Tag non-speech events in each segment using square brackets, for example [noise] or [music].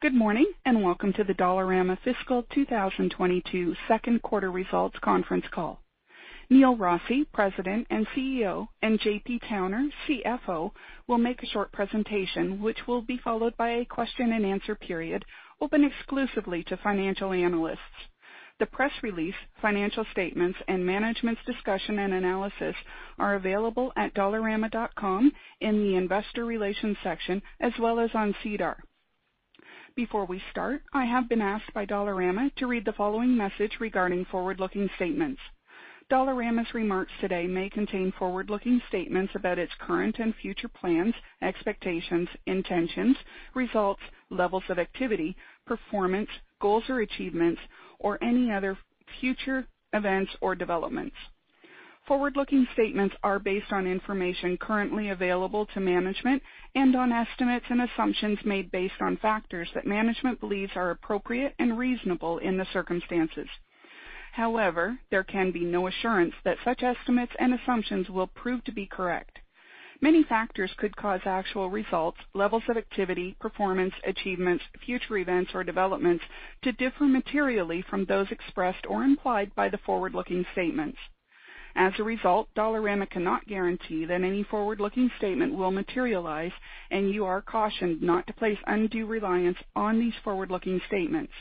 Good morning, and welcome to the Dollarama Fiscal 2022 second quarter results conference call. Neil Rossy, President and CEO, and J.P. Towner, CFO, will make a short presentation, which will be followed by a question-and-answer period open exclusively to financial analysts. The press release, financial statements, and management's discussion and analysis are available at dollarama.com in the investor relations section, as well as on SEDAR. Before we start, I have been asked by Dollarama to read the following message regarding forward-looking statements. Dollarama's remarks today may contain forward-looking statements about its current and future plans, expectations, intentions, results, levels of activity, performance, goals or achievements, or any other future events or developments. Forward-looking statements are based on information currently available to management and on estimates and assumptions made based on factors that management believes are appropriate and reasonable in the circumstances. However, there can be no assurance that such estimates and assumptions will prove to be correct. Many factors could cause actual results, levels of activity, performance, achievements, future events, or developments to differ materially from those expressed or implied by the forward-looking statements. As a result, Dollarama cannot guarantee that any forward-looking statement will materialize, and you are cautioned not to place undue reliance on these forward-looking statements.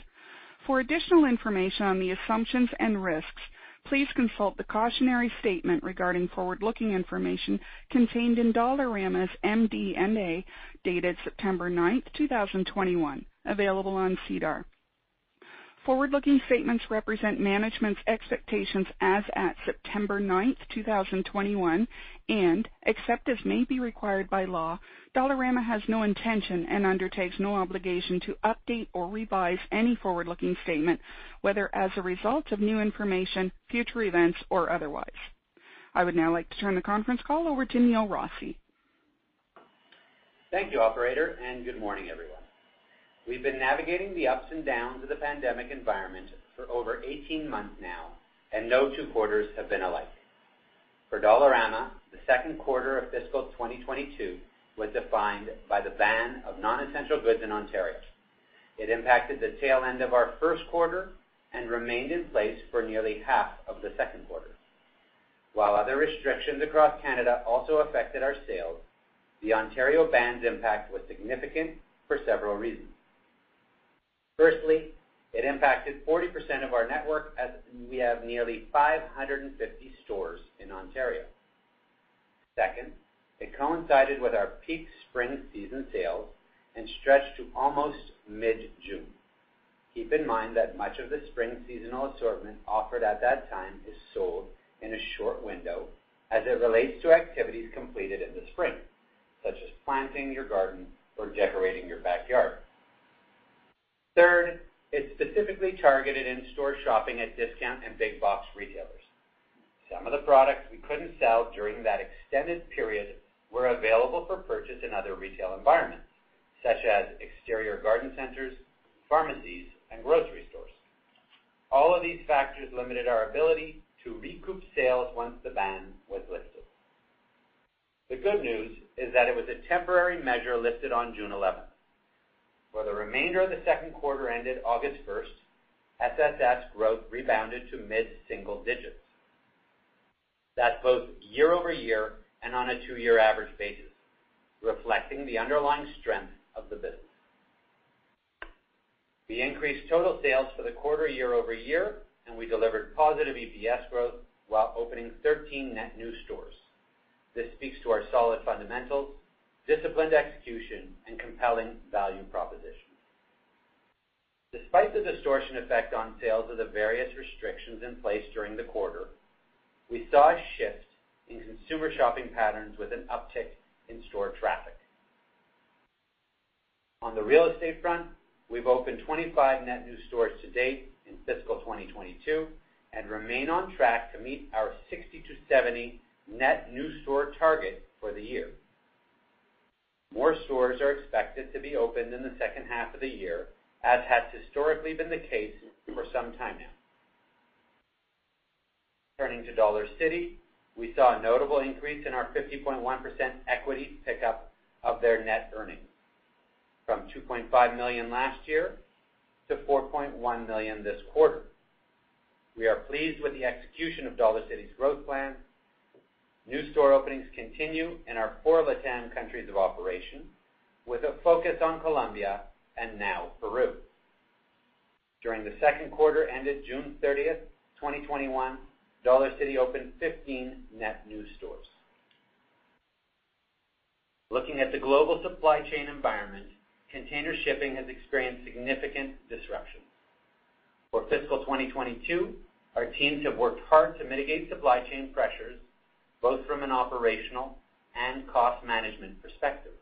For additional information on the assumptions and risks, please consult the cautionary statement regarding forward-looking information contained in Dollarama's MD&A, dated September 9, 2021, available on SEDAR. Forward-looking statements represent management's expectations as at September 9, 2021, and except as may be required by law, Dollarama has no intention and undertakes no obligation to update or revise any forward-looking statement, whether as a result of new information, future events, or otherwise. I would now like to turn the conference call over to Neil Rossy. Thank you, operator, and good morning, everyone. We've been navigating the ups and downs of the pandemic environment for over 18 months now, and no two quarters have been alike. For Dollarama, the second quarter of fiscal 2022 was defined by the ban of non-essential goods in Ontario. It impacted the tail end of our first quarter and remained in place for nearly half of the second quarter. While other restrictions across Canada also affected our sales, the Ontario ban's impact was significant for several reasons. Firstly, it impacted 40% of our network as we have nearly 550 stores in Ontario. Second, it coincided with our peak spring season sales and stretched to almost mid-June. Keep in mind that much of the spring seasonal assortment offered at that time is sold in a short window as it relates to activities completed in the spring, such as planting your garden or decorating your backyard. Third, it specifically targeted in-store shopping at discount and big box retailers. Some of the products we couldn't sell during that extended period were available for purchase in other retail environments, such as exterior garden centers, pharmacies, and grocery stores. All of these factors limited our ability to recoup sales once the ban was lifted. The good news is that it was a temporary measure lifted on June 11. For the remainder of the second quarter ended August 1st, SSS growth rebounded to mid-single digits. That's both year-over-year and on a two-year average basis, reflecting the underlying strength of the business. We increased total sales for the quarter year-over-year, and we delivered positive EPS growth while opening 13 net new stores. This speaks to our solid fundamentals, disciplined execution, and compelling value proposition. Despite the distortion effect on sales of the various restrictions in place during the quarter, we saw a shift in consumer shopping patterns with an uptick in store traffic. On the real estate front, we've opened 25 net new stores to date in fiscal 2022 and remain on track to meet our 60-70 net new store target for the year. More stores are expected to be opened in the second half of the year, as has historically been the case for some time now. Turning to Dollarcity, we saw a notable increase in our 50.1% equity pickup of their net earnings. from 2.5 million last year to 4.1 million this quarter. We are pleased with the execution of Dollarcity's growth plan. New store openings continue in our four LATAM countries of operation, with a focus on Colombia and now Peru. During the second quarter ended June 30th, 2021, Dollarcity opened 15 net new stores. Looking at the global supply chain environment, container shipping has experienced significant disruption. For fiscal 2022, our teams have worked hard to mitigate supply chain pressures, both from an operational and cost management perspective.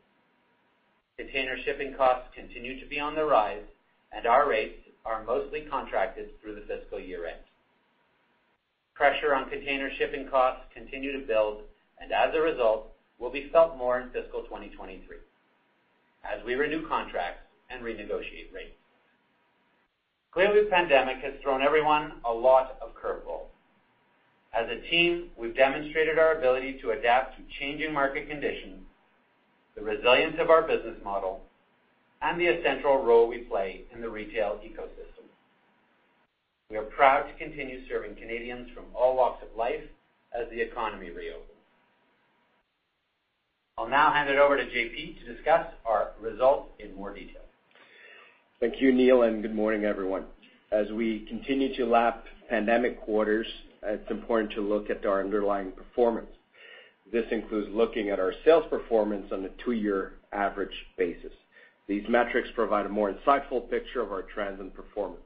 Container shipping costs continue to be on the rise, and our rates are mostly contracted through the fiscal year-end. Pressure on container shipping costs continue to build, and as a result, will be felt more in fiscal 2023 as we renew contracts and renegotiate rates. Clearly, the pandemic has thrown everyone a lot of curveballs. As a team, we've demonstrated our ability to adapt to changing market conditions, the resilience of our business model, and the essential role we play in the retail ecosystem. We are proud to continue serving Canadians from all walks of life as the economy reopens. I'll now hand it over to JP to discuss our results in more detail. Thank you, Neil, and good morning, everyone. As we continue to lap pandemic quarters, it's important to look at our underlying performance. This includes looking at our sales performance on a two-year average basis. These metrics provide a more insightful picture of our trends and performance.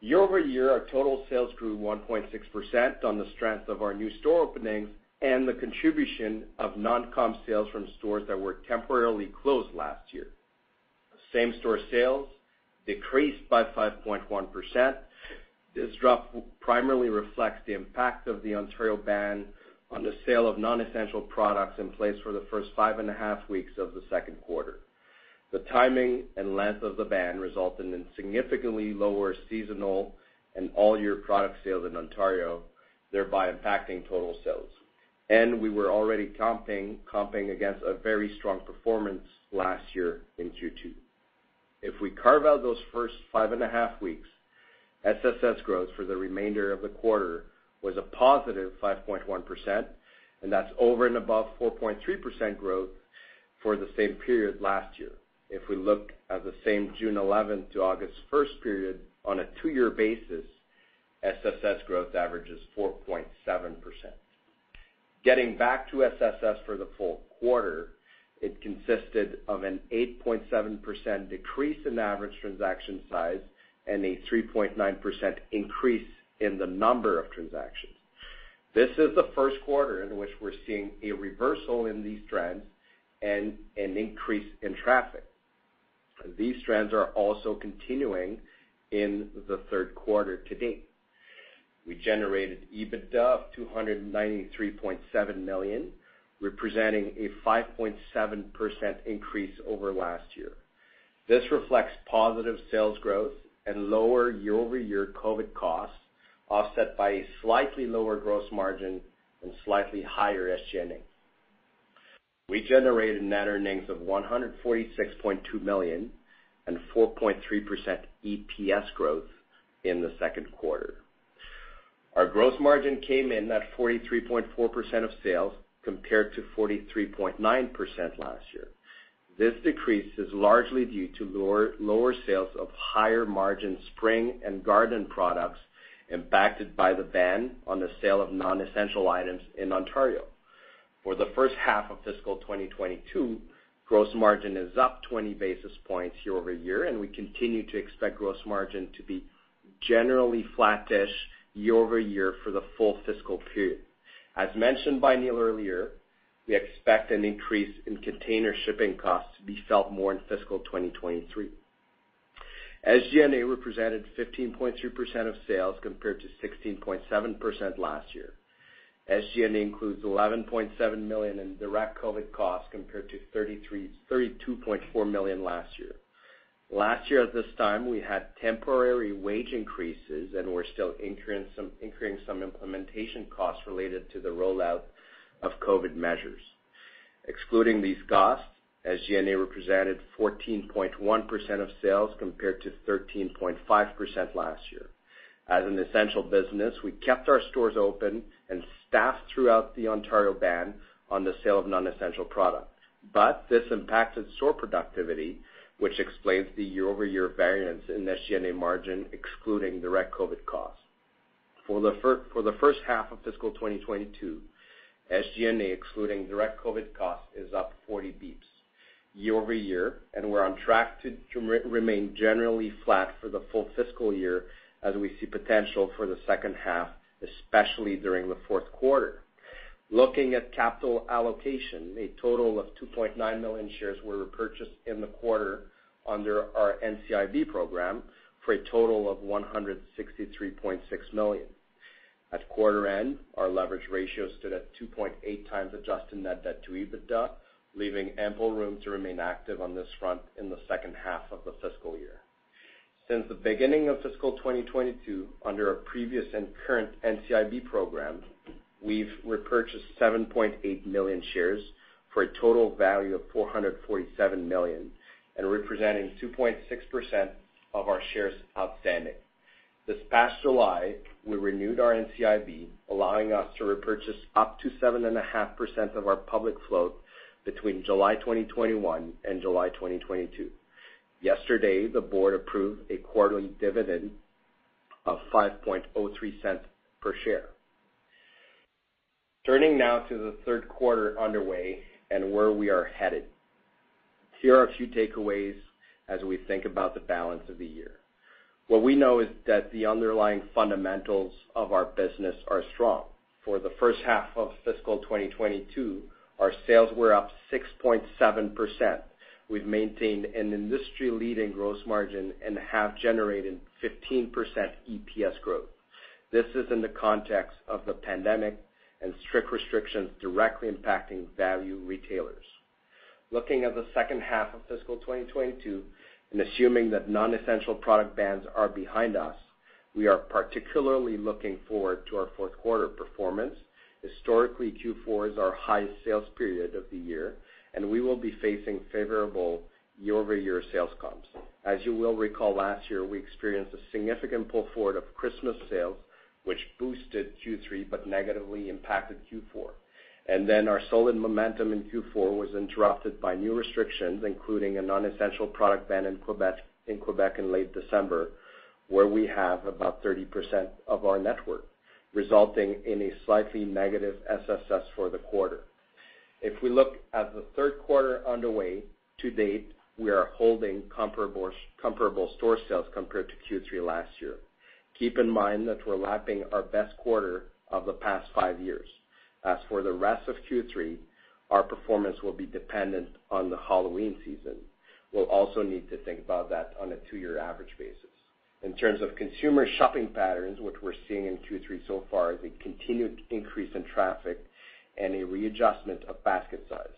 Year-over-year, our total sales grew 1.6% on the strength of our new store openings and the contribution of non-comp sales from stores that were temporarily closed last year. Same-store sales decreased by 5.1%. This drop primarily reflects the impact of the Ontario ban on the sale of non-essential products in place for the first five and a half weeks of the second quarter. The timing and length of the ban resulted in significantly lower seasonal and all-year product sales in Ontario, thereby impacting total sales. And we were already comping against a very strong performance last year in Q2. If we carve out those first five and a half weeks, SSS growth for the remainder of the quarter was a positive 5.1, and that's over and above 4.3% growth for the same period last year. If we look at the same June 11th to August 1st period on a two-year basis, SSS growth averages 4.7%. Getting back to SSS for the full quarter, it consisted of an 8.7% decrease in average transaction size and a 3.9% increase in the number of transactions. This is the first quarter in which we're seeing a reversal in these trends and an increase in traffic. These trends are also continuing in the third quarter to date. We generated EBITDA of 293.7 million, representing a 5.7% increase over last year. This reflects positive sales growth and lower year-over-year COVID costs, offset by a slightly lower gross margin and slightly higher SG&A. We generated net earnings of 146.2 million and 4.3% EPS growth in the second quarter. Our gross margin came in at 43.4% of sales, compared to 43.9% last year. This decrease is largely due to lower sales of higher-margin spring and garden products impacted by the ban on the sale of non-essential items in Ontario. For the first half of fiscal 2022, gross margin is up 20 basis points year-over-year, and we continue to expect gross margin to be generally flattish year-over-year for the full fiscal period. As mentioned by Neil earlier, we expect an increase in container shipping costs to be felt more in fiscal 2023. SG&A represented 15.3% of sales, compared to 16.7% last year. SG&A includes 11.7 million in direct COVID costs, compared to 32.4 million last year. Last year at this time, we had temporary wage increases and we're still incurring some implementation costs related to the rollout of COVID measures. Excluding these costs, SG&A represented 14.1% of sales compared to 13.5% last year. As an essential business, we kept our stores open and staffed throughout the Ontario ban on the sale of non-essential product. This impacted store productivity, which explains the year-over-year variance in SG&A margin, excluding direct COVID costs. For the for the first half of fiscal 2022, SG&A, excluding direct COVID costs, is up 40 basis points year-over-year, and we're on track to remain generally flat for the full fiscal year as we see potential for the second half, especially during the fourth quarter. Looking at capital allocation, a total of 2.9 million shares were repurchased in the quarter under our NCIB program for a total of 163.6 million. At quarter end, our leverage ratio stood at 2.8x adjusted net debt to EBITDA, leaving ample room to remain active on this front in the second half of the fiscal year. Since the beginning of fiscal 2022, under our previous and current NCIB program, we've repurchased 7.8 million shares for a total value of 447 million and representing 2.6% of our shares outstanding. This past July, we renewed our NCIB, allowing us to repurchase up to 7.5% of our public float between July 2021 and July 2022. Yesterday, the board approved a quarterly dividend of 0.0503 per share. Turning now to the third quarter underway and where we are headed. Here are a few takeaways as we think about the balance of the year. What we know is that the underlying fundamentals of our business are strong. For the first half of fiscal 2022, our sales were up 6.7%. We've maintained an industry-leading gross margin and have generated 15% EPS growth. This is in the context of the pandemic and strict restrictions directly impacting value retailers. Looking at the second half of fiscal 2022, and assuming that non-essential product bans are behind us, we are particularly looking forward to our fourth quarter performance. Historically, Q4 is our highest sales period of the year, and we will be facing favorable year-over-year sales comps. As you will recall, last year, we experienced a significant pull forward of Christmas sales, which boosted Q3 but negatively impacted Q4. And then our solid momentum in Q4 was interrupted by new restrictions, including a non-essential product ban in Quebec in late December, where we have about 30% of our network, resulting in a slightly negative SSS for the quarter. If we look at the third quarter underway to date, we are holding comparable comparable store sales compared to Q3 last year. Keep in mind that we're lapping our best quarter of the past five years. As for the rest of Q3, our performance will be dependent on the Halloween season. We'll also need to think about that on a two-year average basis. In terms of consumer shopping patterns, what we're seeing in Q3 so far is a continued increase in traffic and a readjustment of basket size.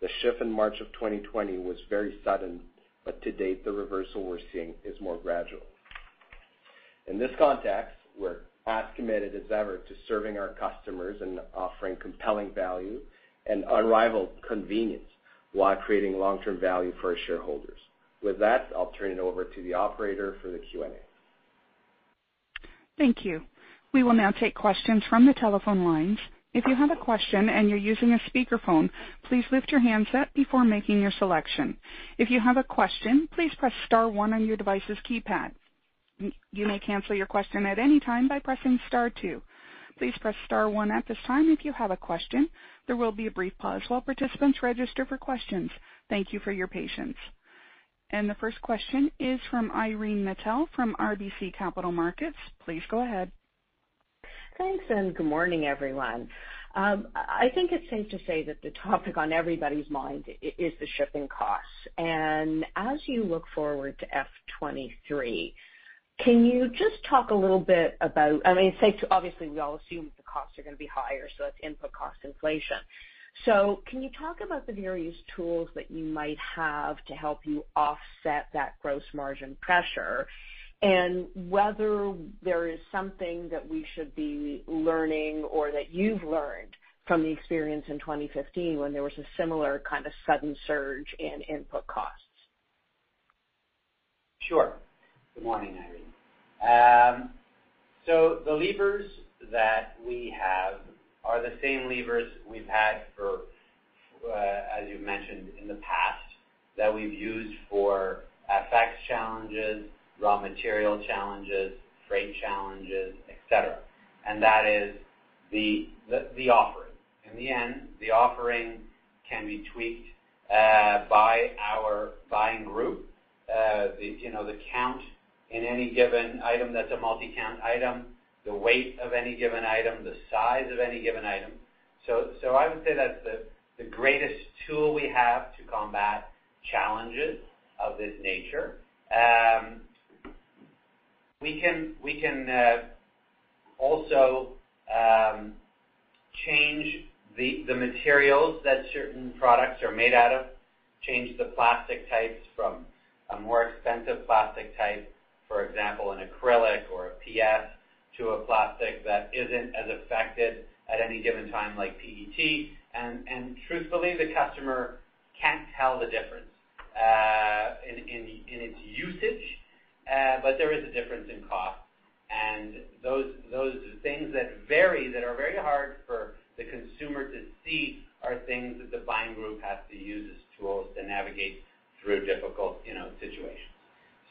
The shift in March of 2020 was very sudden, but to date, the reversal we're seeing is more gradual. In this context, we're as committed as ever to serving our customers and offering compelling value and unrivaled convenience while creating long-term value for our shareholders. With that, I'll turn it over to the operator for the Q&A. Thank you. We will now take questions from the telephone lines. If you have a question and you're using a speakerphone, please lift your handset before making your selection. If you have a question, please press star one on your device's keypad. You may cancel your question at any time by pressing star two. Please press star one at this time if you have a question. There will be a brief pause while participants register for questions. Thank you for your patience. And the first question is from Irene Nattel from RBC Capital Markets. Please go ahead. Thanks, and good morning, everyone. Um, I think it's safe to say that the topic on everybody's mind is the shipping costs. And as you look forward to FY 2023, can you just talk a little bit about, I mean, obviously, we all assume the costs are gonna be higher, so that's input cost inflation. So can you talk about the various tools that you might have to help you offset that gross margin pressure, and whether there is something that we should be learning or that you've learned from the experience in 2015 when there was a similar kind of sudden surge in input costs? Sure. Good morning, Irene. Um, so the levers that we have are the same levers we've had for, uh, as you've mentioned in the past, that we've used for FX challenges, raw material challenges, freight challenges, et cetera. That is the offering. In the end, the offering can be tweaked uh, by our buying group. Uh, you know, the count in any given item that's a multi-count item, the weight of any given item, the size of any given item. So so I would say that's the greatest tool we have to combat challenges of this nature. We can we can uh also change the the materials that certain products are made out of, change the plastic types from a more expensive plastic type, for example, an acrylic or a PS, to a plastic that isn't as affected at any given time, like PET. Truthfully, the customer can't tell the difference uh, in its usage, uh, but there is a difference in cost. And those things that vary, that are very hard for the consumer to see are things that the buying group has to use as tools to navigate through difficult, situations.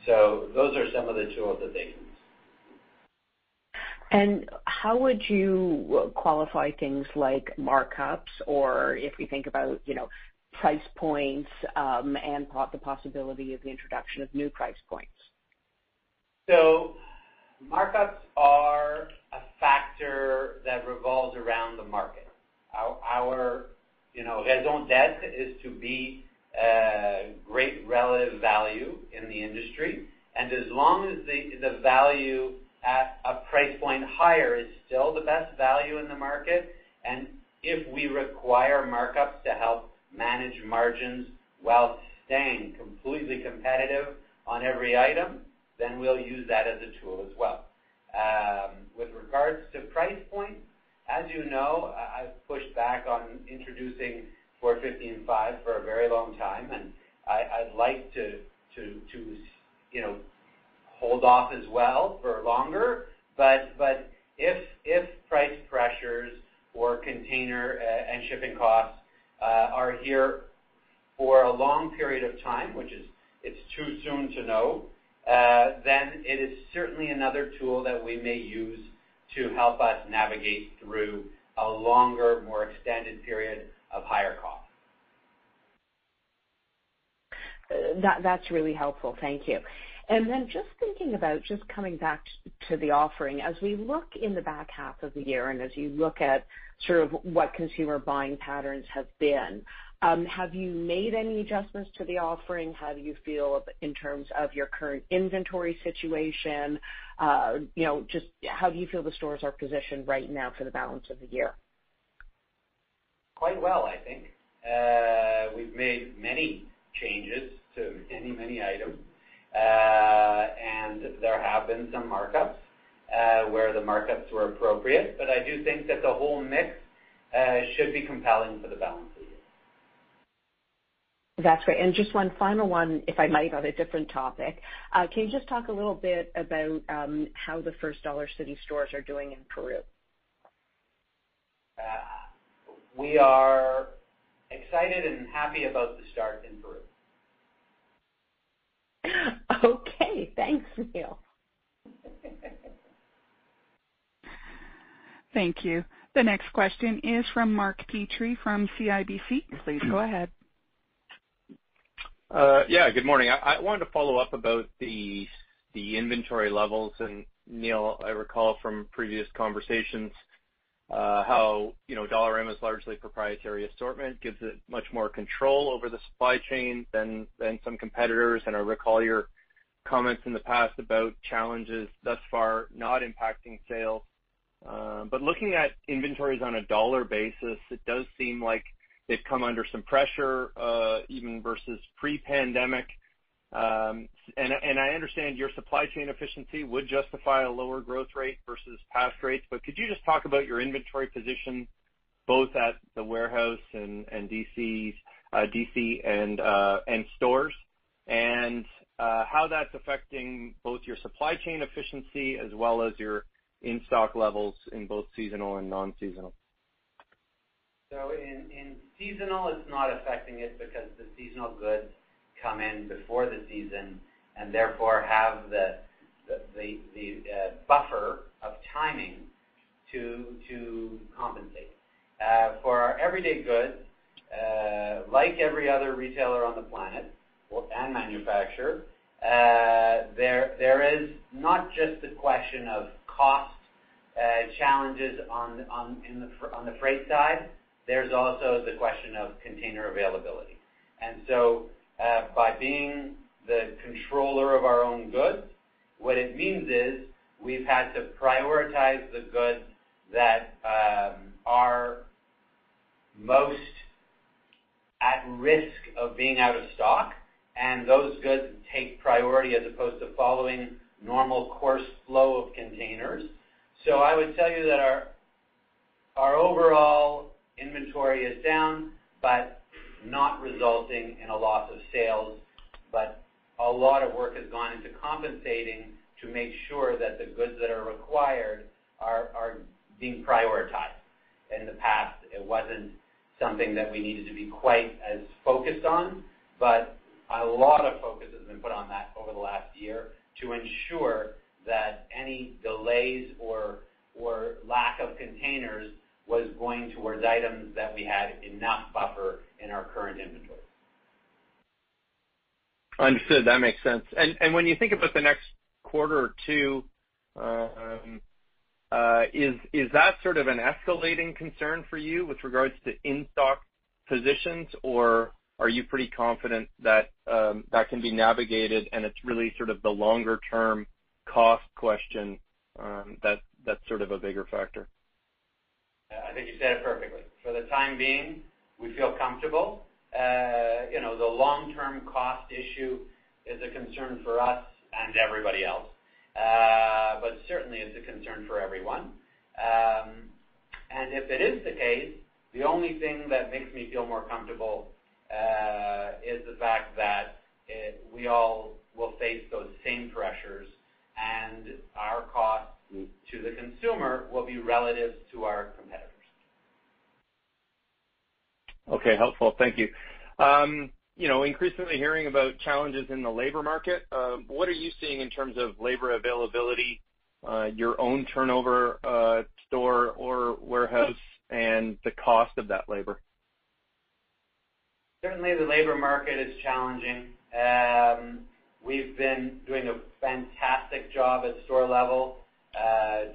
So those are some of the tools that they use. And how would you qualify things like markups or if we think about, you know, price points, um, and the possibility of the introduction of new price points? So markups are a factor that revolves around the market. Our you know raison d'être is to be Uh, great relative value in the industry. And as long as the value at a price point higher is still the best value in the market, and if we require markups to help manage margins while staying completely competitive on every item, then we'll use that as a tool as well. Um, with regards to price points, as you know, I've pushed back on introducing 4.15 for a very long time, and I'd like to hold off as well for longer. If if price pressures or container uh, and shipping costs uh, are here for a long period of time, which is too soon to know, uh, then it is certainly another tool that we may use to help us navigate through a longer, more extended period of higher costs. That's really helpful. Thank you. And then just thinking about just coming back to the offering, as we look in the back half of the year, and as you look at sort of what consumer buying patterns have been, um, have you made any adjustments to the offering? How do you feel in terms of your current inventory situation? Uh, you know, just how do you feel the stores are positioned right now for the balance of the year? Quite well, I think. Uh, we've made many changes to many many items. Uh and there have been some markups uh, where the markups were appropriate. But I do think that the whole mix uh, should be compelling for the balance of the year. That's great. And just one final one, if I might, on a different topic. Can you just talk a little bit about um, how the first Dollarcity stores are doing in Peru? We are excited and happy about the start in Peru. Okay. Thanks, Neil. [laughs] Thank you. The next question is from Mark Petrie from CIBC. Please go ahead. Uh, yeah, good morning. I wanted to follow up about the inventory levels. And Neil, I recall from previous conversations how, you know, Dollarama's largely proprietary assortment gives it much more control over the supply chain than than some competitors. And I recall your comments in the past about challenges thus far not impacting sales. But looking at inventories on a dollar basis, it does seem like they've come under some pressure, uh even versus pre-pandemic. I understand your supply chain efficiency would justify a lower growth rate versus past rates. But could you just talk about your inventory position both at the warehouse and DC's uh DC and uh and stores, and uh how that's affecting both your supply chain efficiency as well as your in-stock levels in both seasonal and non-seasonal. So in in seasonal, it's not affecting it because the seasonal goods come in before the season and therefore have the uh, buffer of timing to compensate. Uh, for our everyday goods, uh, like every other retailer on the planet and manufacturer, there is not just the question of cost challenges on the freight side, there's also the question of container availability. Uh, by being the controller of our own goods, what it means is we've had to prioritize the goods that um, are most at risk of being out of stock, and those goods take priority as opposed to following normal course flow of containers. So I would tell you that our our overall inventory is down, but not resulting in a loss of sales. But a lot of work has gone into compensating to make sure that the goods that are required are being prioritized. In the past, it wasn't something that we needed to be quite as focused on, but a lot of focus has been put on that over the last year to ensure that any delays or lack of containers was going towards items that we had enough buffer in our current inventory. Understood. That makes sense. And and when you think about the next quarter or two, um, uh, is that sort of an escalating concern for you with regards to in-stock positions, or are you pretty confident that um, that can be navigated and it's really sort of the longer-term cost question um, that's sort of a bigger factor? I think you said it perfectly. For the time being, we feel comfortable. Uh, you know, the long-term cost issue is a concern for us and everybody else. Uh, but certainly, it's a concern for everyone. Um, and if it is the case, the only thing that makes me feel more comfortable uh, is the fact that we all will face those same pressures, and our cost to the consumer will be relative to our competitors. Okay. Helpful. Thank you. Um, you know, increasingly hearing about challenges in the labor market, uh, what are you seeing in terms of labor availability, uh, your own turnover, uh, store or warehouse, and the cost of that labor? Certainly, the labor market is challenging. Um, we've been doing a fantastic job at store level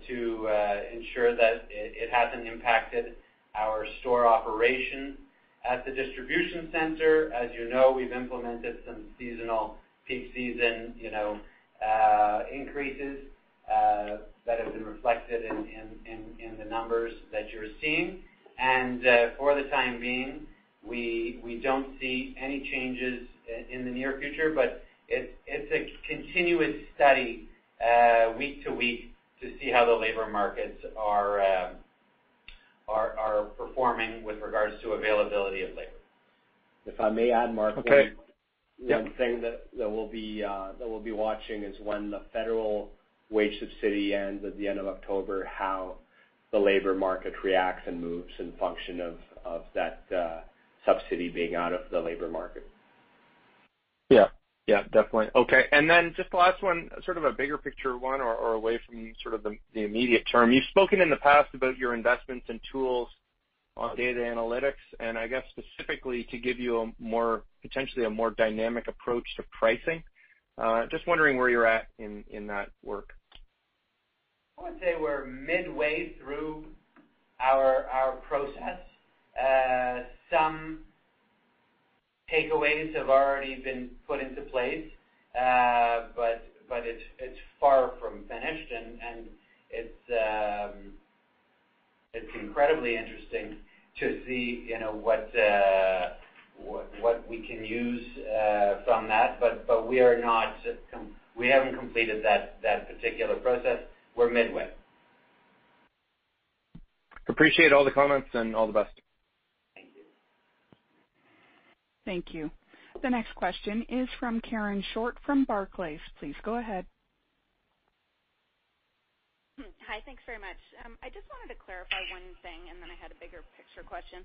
to ensure that it hasn't impacted our store operations. At the distribution center, as you know, we've implemented some seasonal peak season you know, uh increases that have been reflected in the numbers that you're seeing. And uh for the time being, we we don't see any changes in the near future, but it's a continuous study week to week to see how the labor markets are performing with regards to availability of labor. If I may add, Mark. Okay. One thing uh, that we'll be watching is when the federal wage subsidy ends at the end of October, how the labor market reacts and moves in function of that uh, subsidy being out of the labor market. Yeah. Yeah, definitely. Okay. And then just the last one, sort of a bigger picture one or away from sort of the immediate term. You've spoken in the past about your investments in tools on data analytics, and I guess specifically to give you a more potentially a more dynamic approach to pricing. Uh, just wondering where you're at in that work. I would say we're midway through our process. Uh, some takeaways have already been put into place, uh, but it's far from finished, and um, it's incredibly interesting to see uh, what we can use uh, from that. But we haven't completed that particular process. We're midway. Appreciate all the comments and all the best. Thank you. Thank you. The next question is from Karen Short from Barclays. Please go ahead. Hi. Thanks very much. Um, I just wanted to clarify one thing, and then I had a bigger picture question.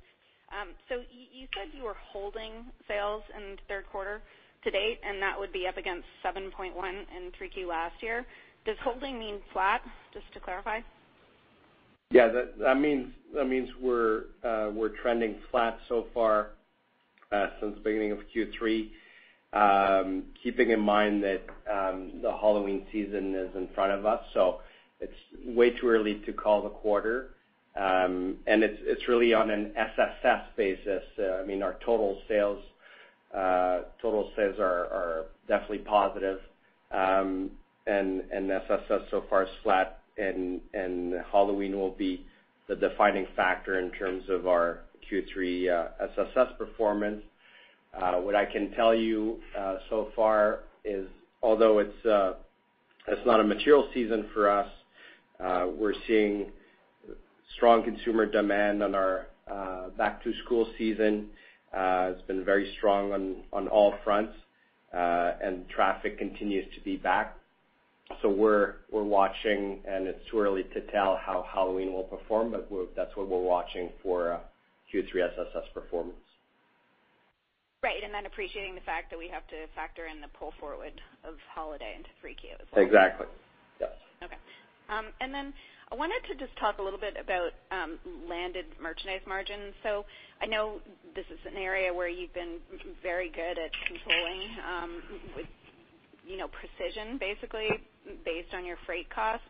Um, so you said you were holding sales in the third quarter to date, and that would be up against 7.1 in 3Q last year. Does holding mean flat, just to clarify? Yeah. That means uh, we're trending flat so far since the beginning of Q3, keeping in mind that the Halloween season is in front of us. So it's way too early to call the quarter. Um and it's it's really on an SSS basis. I mean, our total sales uh total sales are definitely positive. Um and and SSS so far is flat, and and Halloween will be the defining factor in terms of our Q3 uh, SSS performance. Uh, what I can tell you uh, so far is, although it's uh it's not a material season for us, we're seeing strong consumer demand on our back-to-school season. It's been very strong on all fronts, and traffic continues to be back. So we're we're watching, and it's too early to tell how Halloween will perform, but that's what we're watching for Q3 SSS performance. Right. And then appreciating the fact that we have to factor in the pull forward of holiday into 3Q as well. Exactly. Yes. Okay. Um and then I wanted to just talk a little bit about landed merchandise margins. So I know this is an area where you've been very good at controlling with precision, basically, based on your freight costs.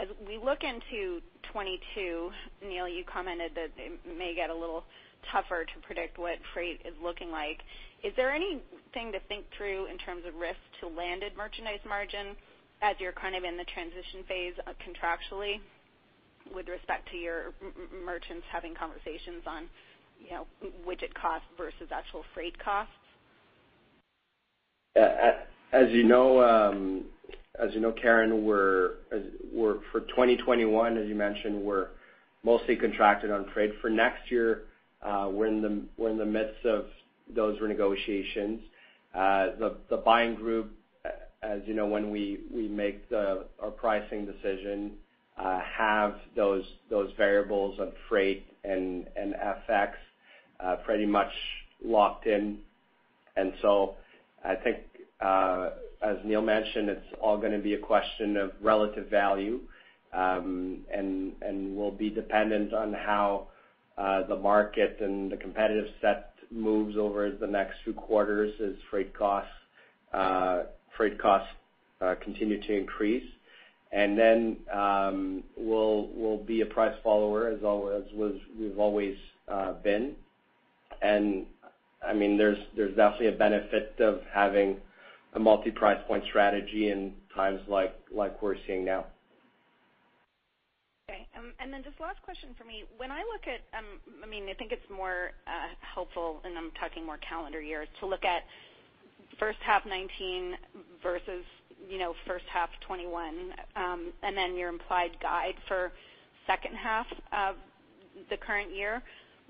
As we look into 2022, Neil, you commented that it may get a little tougher to predict what freight is looking like. Is there anything to think through in terms of risk to landed merchandise margin as you're kind of in the transition phase uh, contractually with respect to your merchants having conversations on you know widget costs versus actual freight costs? As you know, um, Karen, for 2021, as you mentioned, we're mostly contracted on freight. For next year, uh we're in the midst of those renegotiations. Uh, the buying group, as you know, when we make our pricing decision, uh, have those those variables of freight and FX uh, pretty much locked in. And so I think, as Neil mentioned, it's all going to be a question of relative value, Um and will be dependent on how uh the market and the competitive set moves over the next few quarters as freight costs uh freight costs uh continue to increase. And then um we'll we'll be a price follower as we've always uh been. And I mean there's there's definitely a benefit of having a multi-price point strategy in times like we're seeing now. Okay. Um and then just last question from me. When I look at, um I mean I think it's more helpful, and I'm talking more calendar years, to look at first half 2019 versus you know first half 2021, and then your implied guide for second half of the current year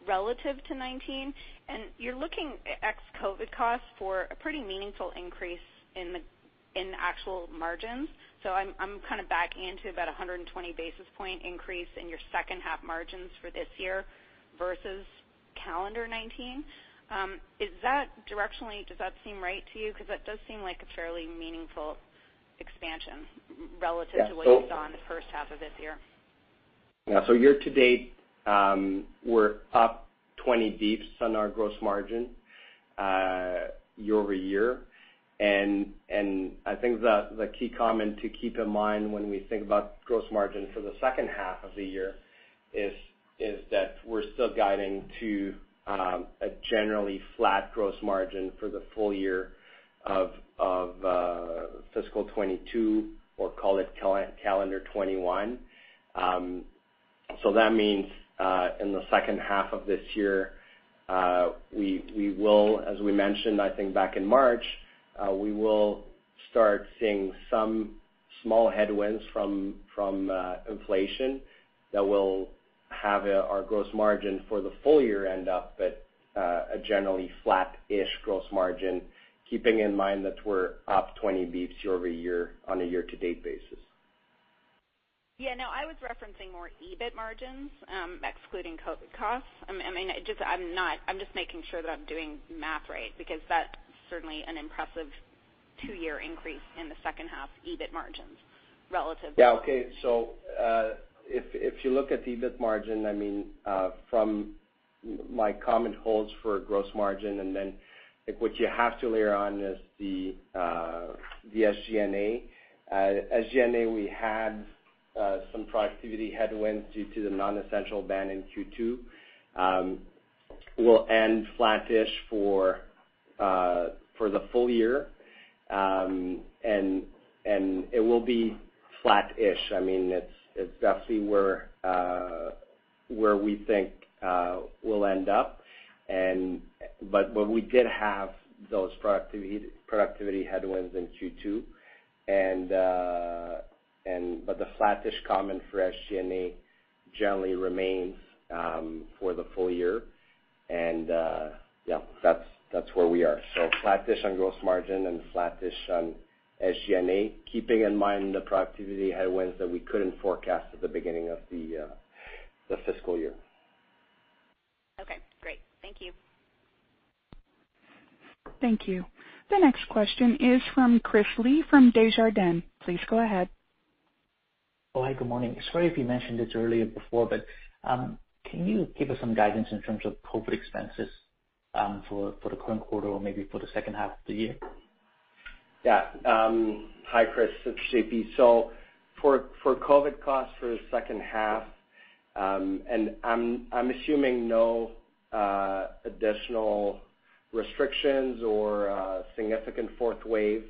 relative to 2019. You're looking ex-COVID costs for a pretty meaningful increase in actual margins. So I'm kind of backing into about 120 basis point increase in your second half margins for this year versus calendar 2019. Um, directionally, does that seem right to you? Because that does seem like a fairly meaningful expansion relative to what you saw in the first half of this year. Yeah. So year to date, um, we're up 20 basis points on our gross margin uh, year-over-year. I think the the key comment to keep in mind when we think about gross margin for the second half of the year is is that we're still guiding to um a generally flat gross margin for the full year of of uh fiscal 2022, or call it calendar 2021. That means, uh in the second half of this year, uh we we will, as we mentioned, I think back in March, Uh, we will start seeing some small headwinds from from uh inflation that will have our gross margin for the full year end up at uh, a generally flat-ish gross margin, keeping in mind that we're up 20 basis points year-over-year on a year-to-date basis. Yeah, no, I was referencing more EBIT margins, um, excluding COVID costs. I'm just making sure that I'm doing math right, because that's certainly an impressive two-year increase in the second half EBIT margins relative. Yeah. Okay. So uh if you look at the EBIT margin, I mean uh from my comment holds for gross margin, and then what you have to layer on is the uh, SG&A. Uh, SG&A, we had uh, some productivity headwinds due to the non-essential ban in Q2. Um, we'll end flat-ish for the full year. Um and and it will be flat-ish. I mean it's definitely where uh where we think we'll end up. And but but we did have those productivity productivity headwinds in Q2. The flat-ish comment for SG&A generally remains for the full year. And uh yeah, that's where we are. So Flat-ish on gross margin and flat-ish on SG&A, keeping in mind the productivity headwinds that we couldn't forecast at the beginning of the fiscal year. Okay, great. Thank you. Thank you. The next question is from Chris Li from Desjardins. Please go ahead. Oh, hi, good morning. Sorry if you mentioned this earlier before, but um, can you give us some guidance in terms of COVID expenses Um, for for the current quarter or maybe for the second half of the year? Yeah. Um, hi, Chris. It's JP. For for COVID costs for the second half, um, and I'm I'm assuming no uh, additional restrictions or a significant fourth wave.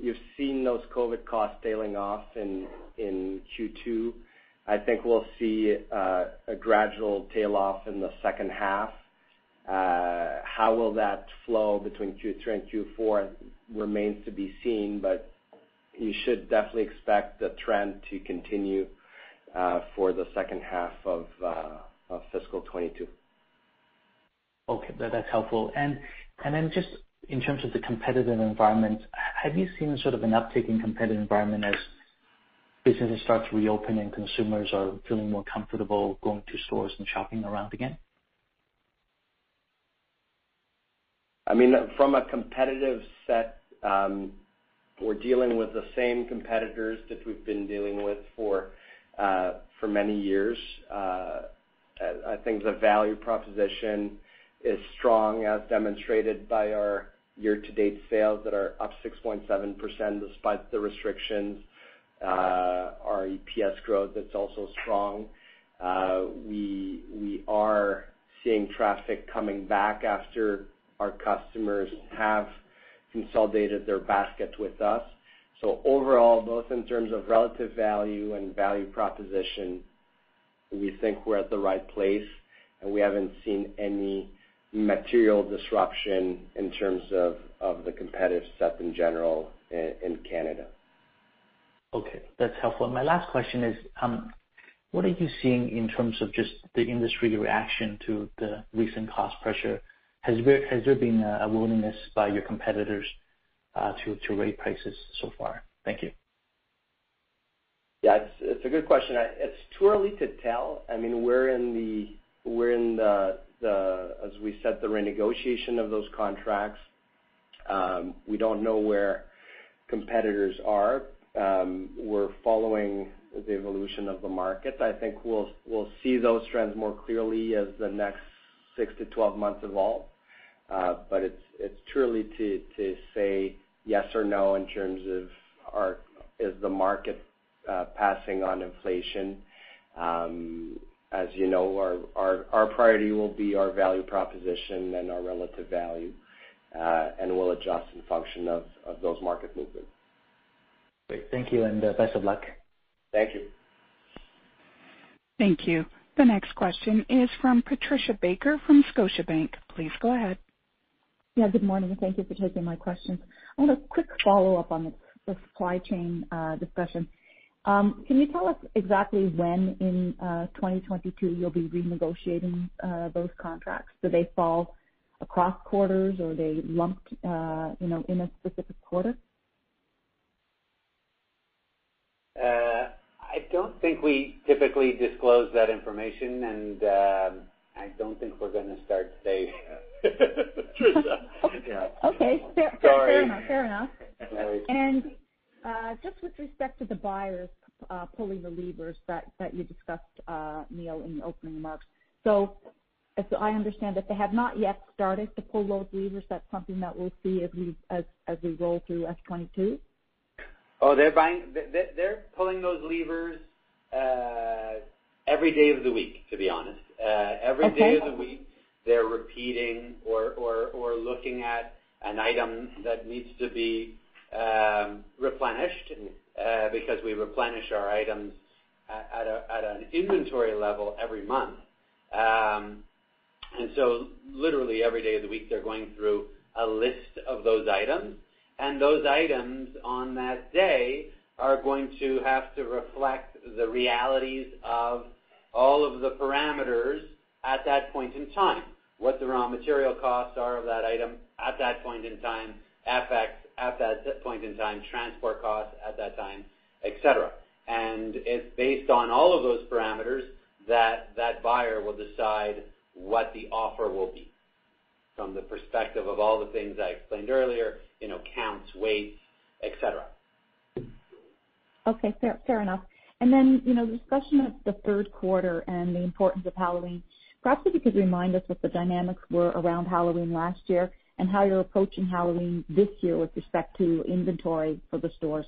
You've seen those COVID costs tailing off in in Q2. I think we'll see uh, a gradual tail off in the second half. How will that flow between Q3 and Q4 remains to be seen, but you should definitely expect the trend to continue uh, for the second half of uh, fiscal 2022. Okay. That's helpful. And and then just in terms of the competitive environment, have you seen sort of an uptick in competitive environment as businesses start to reopen and consumers are feeling more comfortable going to stores and shopping around again? I mean from a competitive set, we're dealing with the same competitors that we've been dealing with for uh for many years. I think the value proposition is strong, as demonstrated by our year-to-date sales that are up 6.7% despite the restrictions. Our EPS growth, that's also strong. Uh we we are seeing traffic coming back after our customers have consolidated their basket with us. So overall, both in terms of relative value and value proposition, we think we're at the right place, and we haven't seen any material disruption in terms of the competitive set in general in Canada. Okay. That's helpful. My last question is, um, what are you seeing in terms of just the industry reaction to the recent cost pressure? Has there been a willingness by your competitors uh, to raise prices so far? Thank you. Yeah, it's a good question. It's too early to tell. I mean, we're in the, we're in the the as we said, the renegotiation of those contracts. Um, we don't know where competitors are. Um, we're following the evolution of the market. I think we'll see those trends more clearly as the next 6-12 months evolve. It's too early to say yes or no in terms of is the market uh, passing on inflation. Um, as you know, our priority will be our value proposition and our relative value, uh, and we'll adjust in function of those market movements. Great. Thank you, and uh, best of luck. Thank you. Thank you. The next question is from Patricia Baker from Scotiabank. Please go ahead. Yeah, good morning. And thank you for taking my questions. I want a quick follow-up on the supply chain uh, discussion. Um, can you tell us exactly when in uh, 2022 you'll be renegotiating uh, those contracts? Do they fall across quarters or are they lumped, you know, in a specific quarter? I don't think we typically disclose that information, and um, I don't think we're gonna start today. [laughs] Okay. Fair, Sorry. fair enough. Fair enough. Sorry. Uh, just with respect to the buyers uh, pulling the levers that you discussed, uh, Neil, in your opening remarks. So, as I understand that they have not yet started to pull those levers. That's something that we'll see as we roll through FY 2022? They're pulling those levers every day of the week, to be honest. Uh, every day of the week, they're repeating or looking at an item that needs to be um, replenished uh, because we replenish our items at an inventory level every month. Um and so literally every day of the week, they're going through a list of those items, and those items on that day are going to have to reflect the realities of all of the parameters at that point in time. What the raw material costs are of that item at that point in time, FX at that point in time, transport costs at that time, et cetera. It's based on all of those parameters that that buyer will decide what the offer will be from the perspective of all the things I explained earlier, you know, counts, weights, et cetera. Okay. Fair enough. And then, you know, the discussion of the third quarter and the importance of Halloween. Perhaps if you could remind us what the dynamics were around Halloween last year and how you're approaching Halloween this year with respect to inventory for the stores.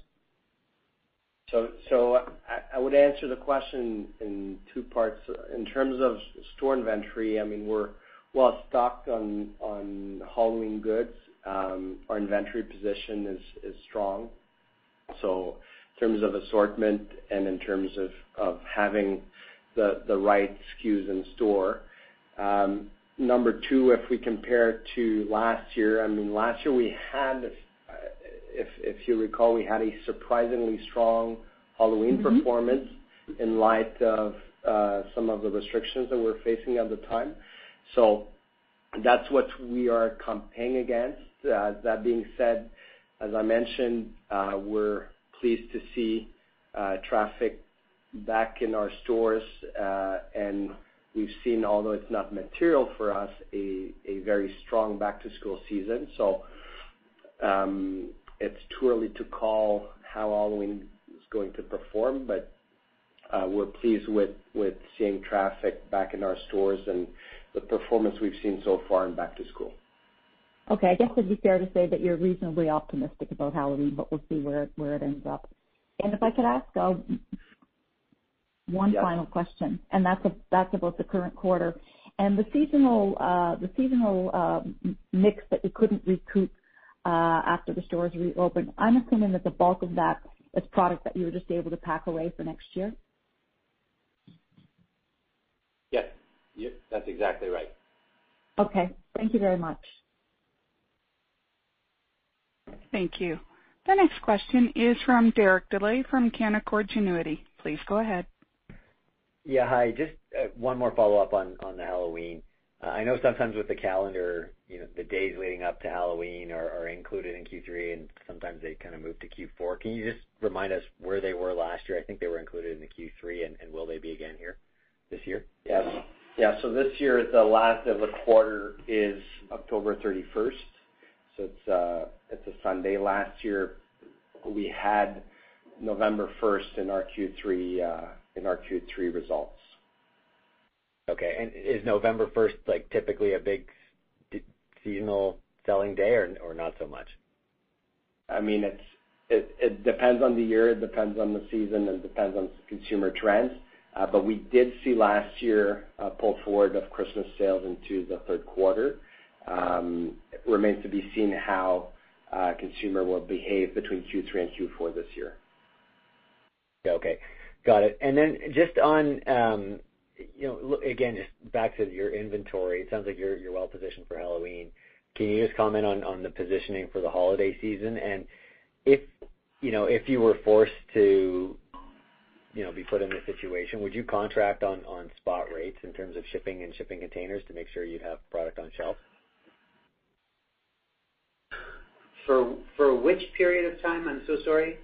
So so I would answer the question in two parts. In terms of store inventory, I mean, we're well stocked on Halloween goods. Um, our inventory position is strong. In terms of assortment and in terms of having the the right SKUs in store. Um, number two, if we compare to last year, I mean, last year we had, uh, if if you recall, we had a surprisingly strong Halloween mm-hmm. performance in light of uh, some of the restrictions that we're facing at the time. So that's what we are competing against. Uh, that being said, as I mentioned, we're pleased to see uh, traffic back in our stores, uh, and we've seen, although it's not material for us, a very strong back-to-school season. So um it's too early to call how Halloween is going to perform, but uh, we're pleased with seeing traffic back in our stores and the performance we've seen so far in back to school. Okay. I guess it'd be fair to say that you're reasonably optimistic about Halloween, but we'll see where where it ends up. And if I could ask uh one final question, and that's about the current quarter. And the seasonal uh the seasonal uh mix that you couldn't recoup uh after the stores reopened. I'm assuming that the bulk of that is product that you were just able to pack away for next year. Yes. Yep, that's exactly right. Okay. Thank you very much. Thank you. The next question is from Derek Dley from Canaccord Genuity. Please go ahead. Yeah. Hi. Just uh, one more follow-up on the Halloween. Uh, I know sometimes with the calendar, you know, the days leading up to Halloween are included in Q3, and sometimes they kind of move to Q4. Can you just remind us where they were last year? I think they were included in the Q3, and will they be again here this year? Yes. Yeah. So this year, the last of the quarter is October 31st, so uh, it's a Sunday. Last year, we had November 1st in our Q3 uh, results. Okay. And is November 1st, like, typically a big seasonal selling day or not so much? I mean, it depends on the year, it depends on the season, and depends on consumer trends. Uh but we did see last year a pull forward of Christmas sales into the third quarter. Um, it remains to be seen how consumer will behave between Q3 and Q4 this year. Okay. Got it. And then just on, um, you know, again, just back to your inventory, it sounds like you're well positioned for Halloween. Can you just comment on the positioning for the holiday season? And if, you know, if you were forced to you know be put in this situation, would you contract on spot rates in terms of shipping and shipping containers to make sure you'd have product on shelf? For which period of time? I'm so sorry.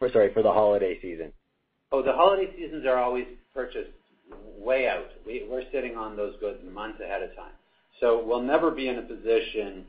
We're sorry, for the holiday season. Oh, the holiday seasons are always purchased way out. We're sitting on those goods months ahead of time. So we'll never be in a position,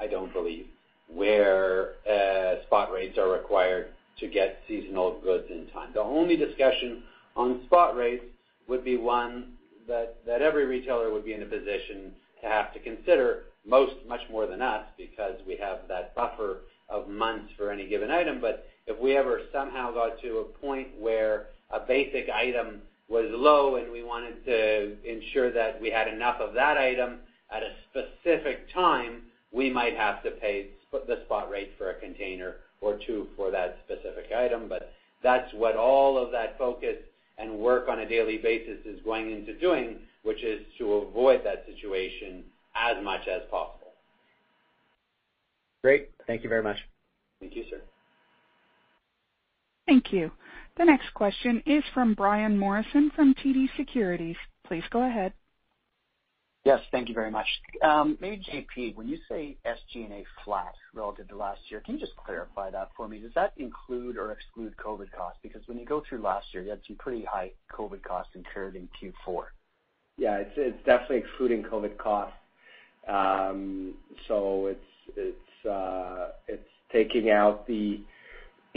I don't believe, where uh, spot rates are required to get seasonal goods in time. The only discussion on spot rates would be one that every retailer would be in a position to have to consider much more than us, because we have that buffer of months for any given item. But if we ever somehow got to a point where a basic item was low and we wanted to ensure that we had enough of that item at a specific time, we might have to pay the spot rate for a container or two for that specific item. But that's what all of that focus and work on a daily basis is going into doing, which is to avoid that situation as much as possible. Great. Thank you very much. Thank you, sir. Thank you. The next question is from Brian Morrison from TD Securities. Please go ahead. Yes, thank you very much. Um, maybe JP, when you say SG&A flat relative to last year, can you just clarify that for me? Does that include or exclude COVID costs? Because when you go through last year, you had some pretty high COVID costs incurred in Q4. Yeah, it's definitely excluding COVID costs. Um, it's it's uh it's taking out the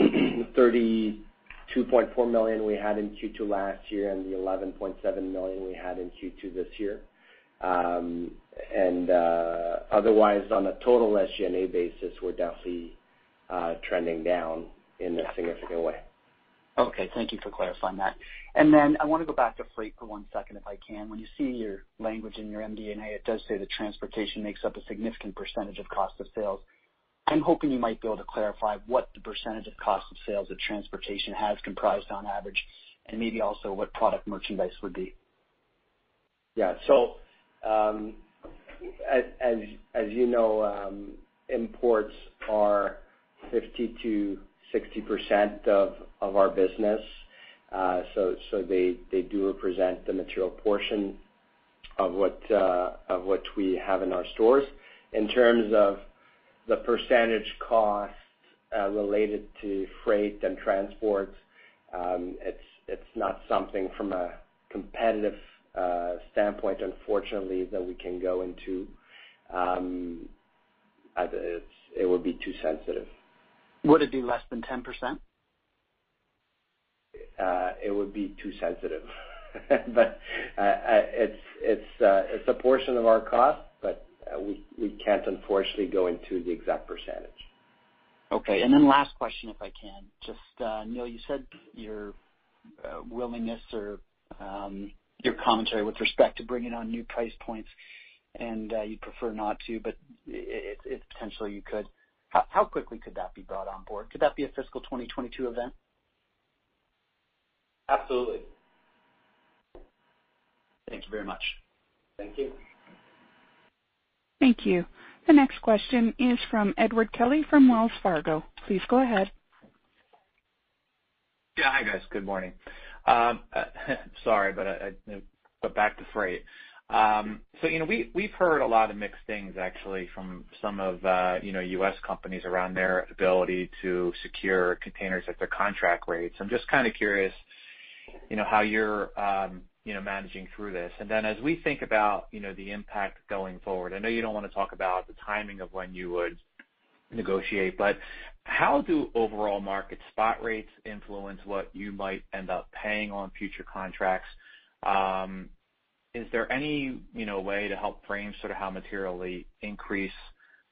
[clears throat] 32.4 million we had in Q2 last year and the 11.7 million we had in Q2 this year. Um, and uh, otherwise, on a total SG&A basis, we're definitely uh, trending down in a significant way. Okay. Thank you for clarifying that. And then I want to go back to freight for one second, if I can. When you see your language in your MD&A, it does say that transportation makes up a significant percentage of cost of sales. I'm hoping you might be able to clarify what the percentage of cost of sales that transportation has comprised on average, and maybe also what product merchandise would be. Yeah. So, um, as as you know, um, imports are 50%-60% of of our business. Uh so so they do represent the material portion of what uh of what we have in our stores. In terms of the percentage cost related to freight and transports, um it's it's not something from a competitive standpoint, unfortunately, that we can go into. It would be too sensitive. Would it be less than 10%? It would be too sensitive. [laughs] But uh uh it's it's uh it's a portion of our cost, but we we can't unfortunately go into the exact percentage. Okay. And then last question, if I can. Just, Neil, you said your willingness or your commentary with respect to bringing on new price points, and you'd prefer not to, but if potentially you could. How quickly could that be brought on board? Could that be a fiscal 2022 event? Absolutely. Thank you very much. Thank you. Thank you. The next question is from Edward Kelly from Wells Fargo. Please go ahead. Yeah. Hi, guys. Good morning. Um, [laughs] sorry, but back to freight. We've heard a lot of mixed things actually from some of uh you know U.S. companies around their ability to secure containers at their contract rates. I'm just kind of curious you know, how you're um you know managing through this. And then as we think about you know the impact going forward, I know you don't want to talk about the timing of when you would negotiate, but how do overall market spot rates influence what you might end up paying on future contracts? Is there any way to help frame sort of how materially increase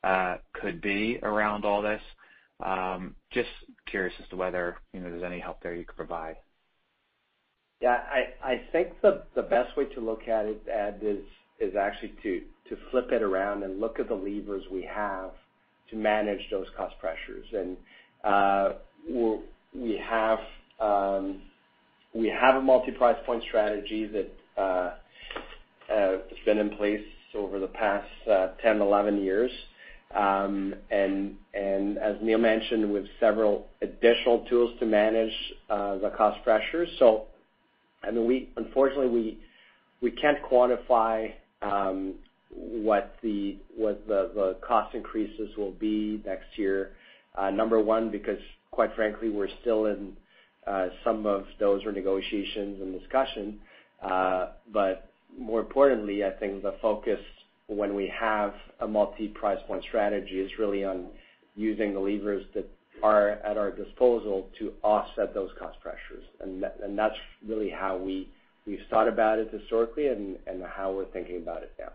uh, could be around all this? Um, just curious as to whether there's any help there you could provide. Yeah. I think the best way to look at it, Ed, is actually to flip it around and look at the levers we have to manage those cost pressures. And uh um, We have a multi-price point strategy that uh, has been in place over the past 10, 11 years. Um and and as Neil mentioned, with several additional tools to manage uh the cost pressures. So I mean we unfortunately, we we can't quantify um what the what the the cost increases will be next year. Uh number one, because quite frankly, we're still in uh some of those renegotiations and discussion. More importantly, I think the focus when we have a multi-price point strategy is really on using the levers that are at our disposal to offset those cost pressures. And that's really how we've thought about it historically and how we're thinking about it now.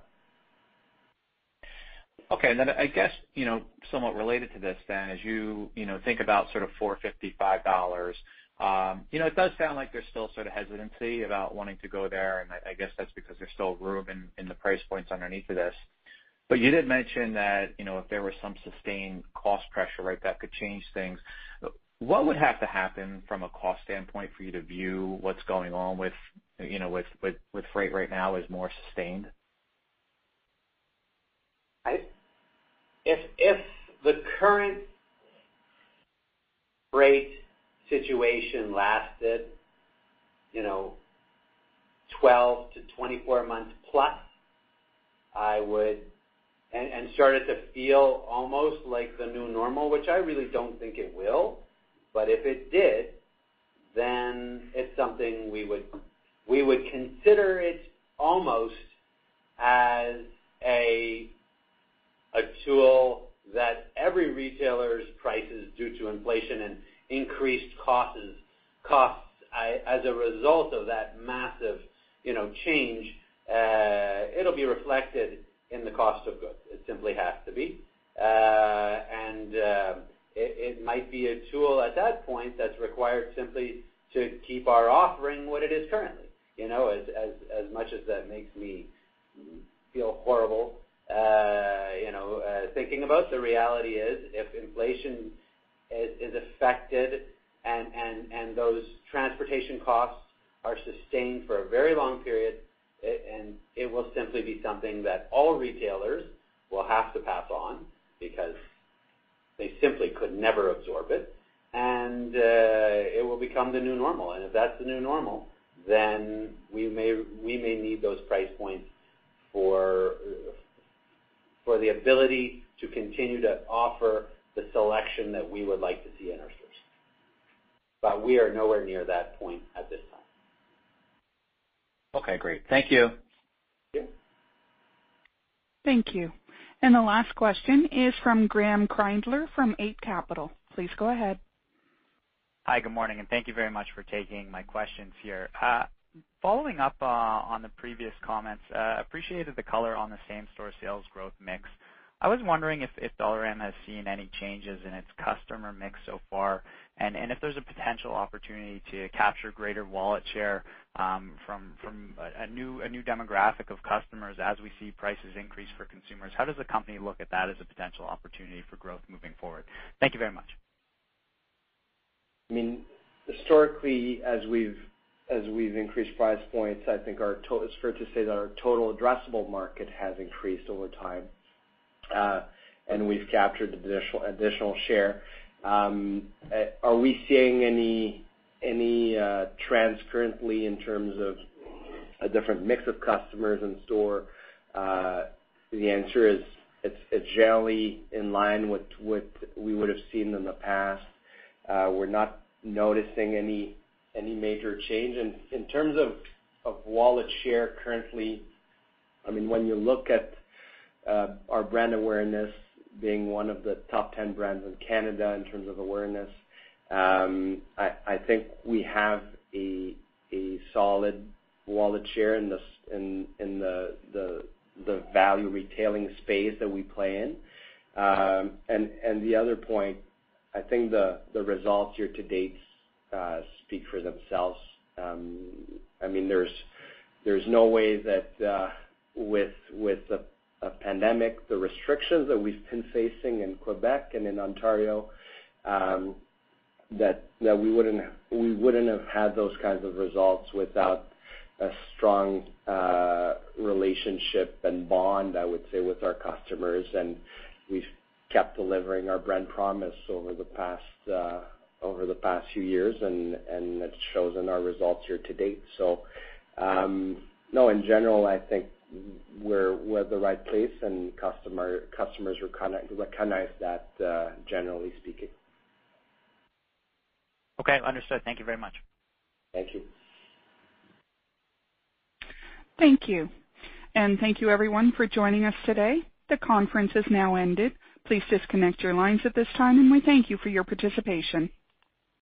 Okay. And I guess, you know, somewhat related to this then, as you you know think about sort of $4.50, $5, Um, it does sound like there's still sort of hesitancy about wanting to go there, and I guess that's because there's still room in the price points underneath of this. But you did mention that you know, if there was some sustained cost pressure, right, that could change things. What would have to happen from a cost standpoint for you to view what's going on with you know with freight right now as more sustained? If the current freight situation lasted 12-24 months plus, I would plus, and started to feel almost like the new normal, which I really don't think it will, but if it did, then it's something we would we would consider it almost as a tool that every retailer's prices due to inflation and increased costs uh, as a result of that massive change, uh, it'll be reflected in the cost of goods. It simply has to be. Uh, it it might be a tool at that point that's required simply to keep our offering what it is currently. As much as that makes me feel horrible thinking about, the reality is, if inflation is affected and those transportation costs are sustained for a very long period, and it will simply be something that all retailers will have to pass on because they simply could never absorb it, and uh, it will become the new normal. And if that's the new normal, then we may need those price points for the ability to continue to offer the selection that we would like to see in our stores. But we are nowhere near that point at this time. Okay, great. Thank you. Yeah. Thank you. And the last question is from Graeme Kreindler from Eight Capital. Please go ahead. Hi, good morning, and thank you very much for taking my questions here. Uh, following up uh, on the previous comments, I appreciated the color on the same-store sales growth mix. I was wondering if Dollarama has seen any changes in its customer mix so far, and if there's a potential opportunity to capture greater wallet share um, from a new demographic of customers as we see prices increase for consumers. How does the company look at that as a potential opportunity for growth moving forward? Thank you very much. I mean historically, as we've as we've increased price points, I think our it's fair to say that our total addressable market has increased over time, and we've captured additional additional share. Um, uh, are we seeing any any uh trends currently in terms of a different mix of customers in store? Uh, the answer is, it's generally in line with what we would've seen in the past. Uh, we're not noticing any any major change. In in terms of wallet share currently, I mean when you look at our brand awareness being one of the top 10 brands in Canada in terms of awareness, I I think we have a solid wallet share in the the the the value retailing space that we play in. Um the other point, I think the results year to date uh, speak for themselves. Um I mean there's there's no way that uh with a pandemic, the restrictions that we've been facing in Quebec and in Ontario, um that that we wouldn't we wouldn't have had those kinds of results without a strong relationship and bond, I would say, with our customers. And we've kept delivering our brand promise over the past uh over the past few years, and it shows in our results year to date. So, no, in general, I think we're at the right place, and customers recognize that, uh, generally speaking. Okay, understood. Thank you very much. Thank you. Thank you. And thank you everyone for joining us today. The conference has now ended. Please disconnect your lines at this time, and we thank you for your participation.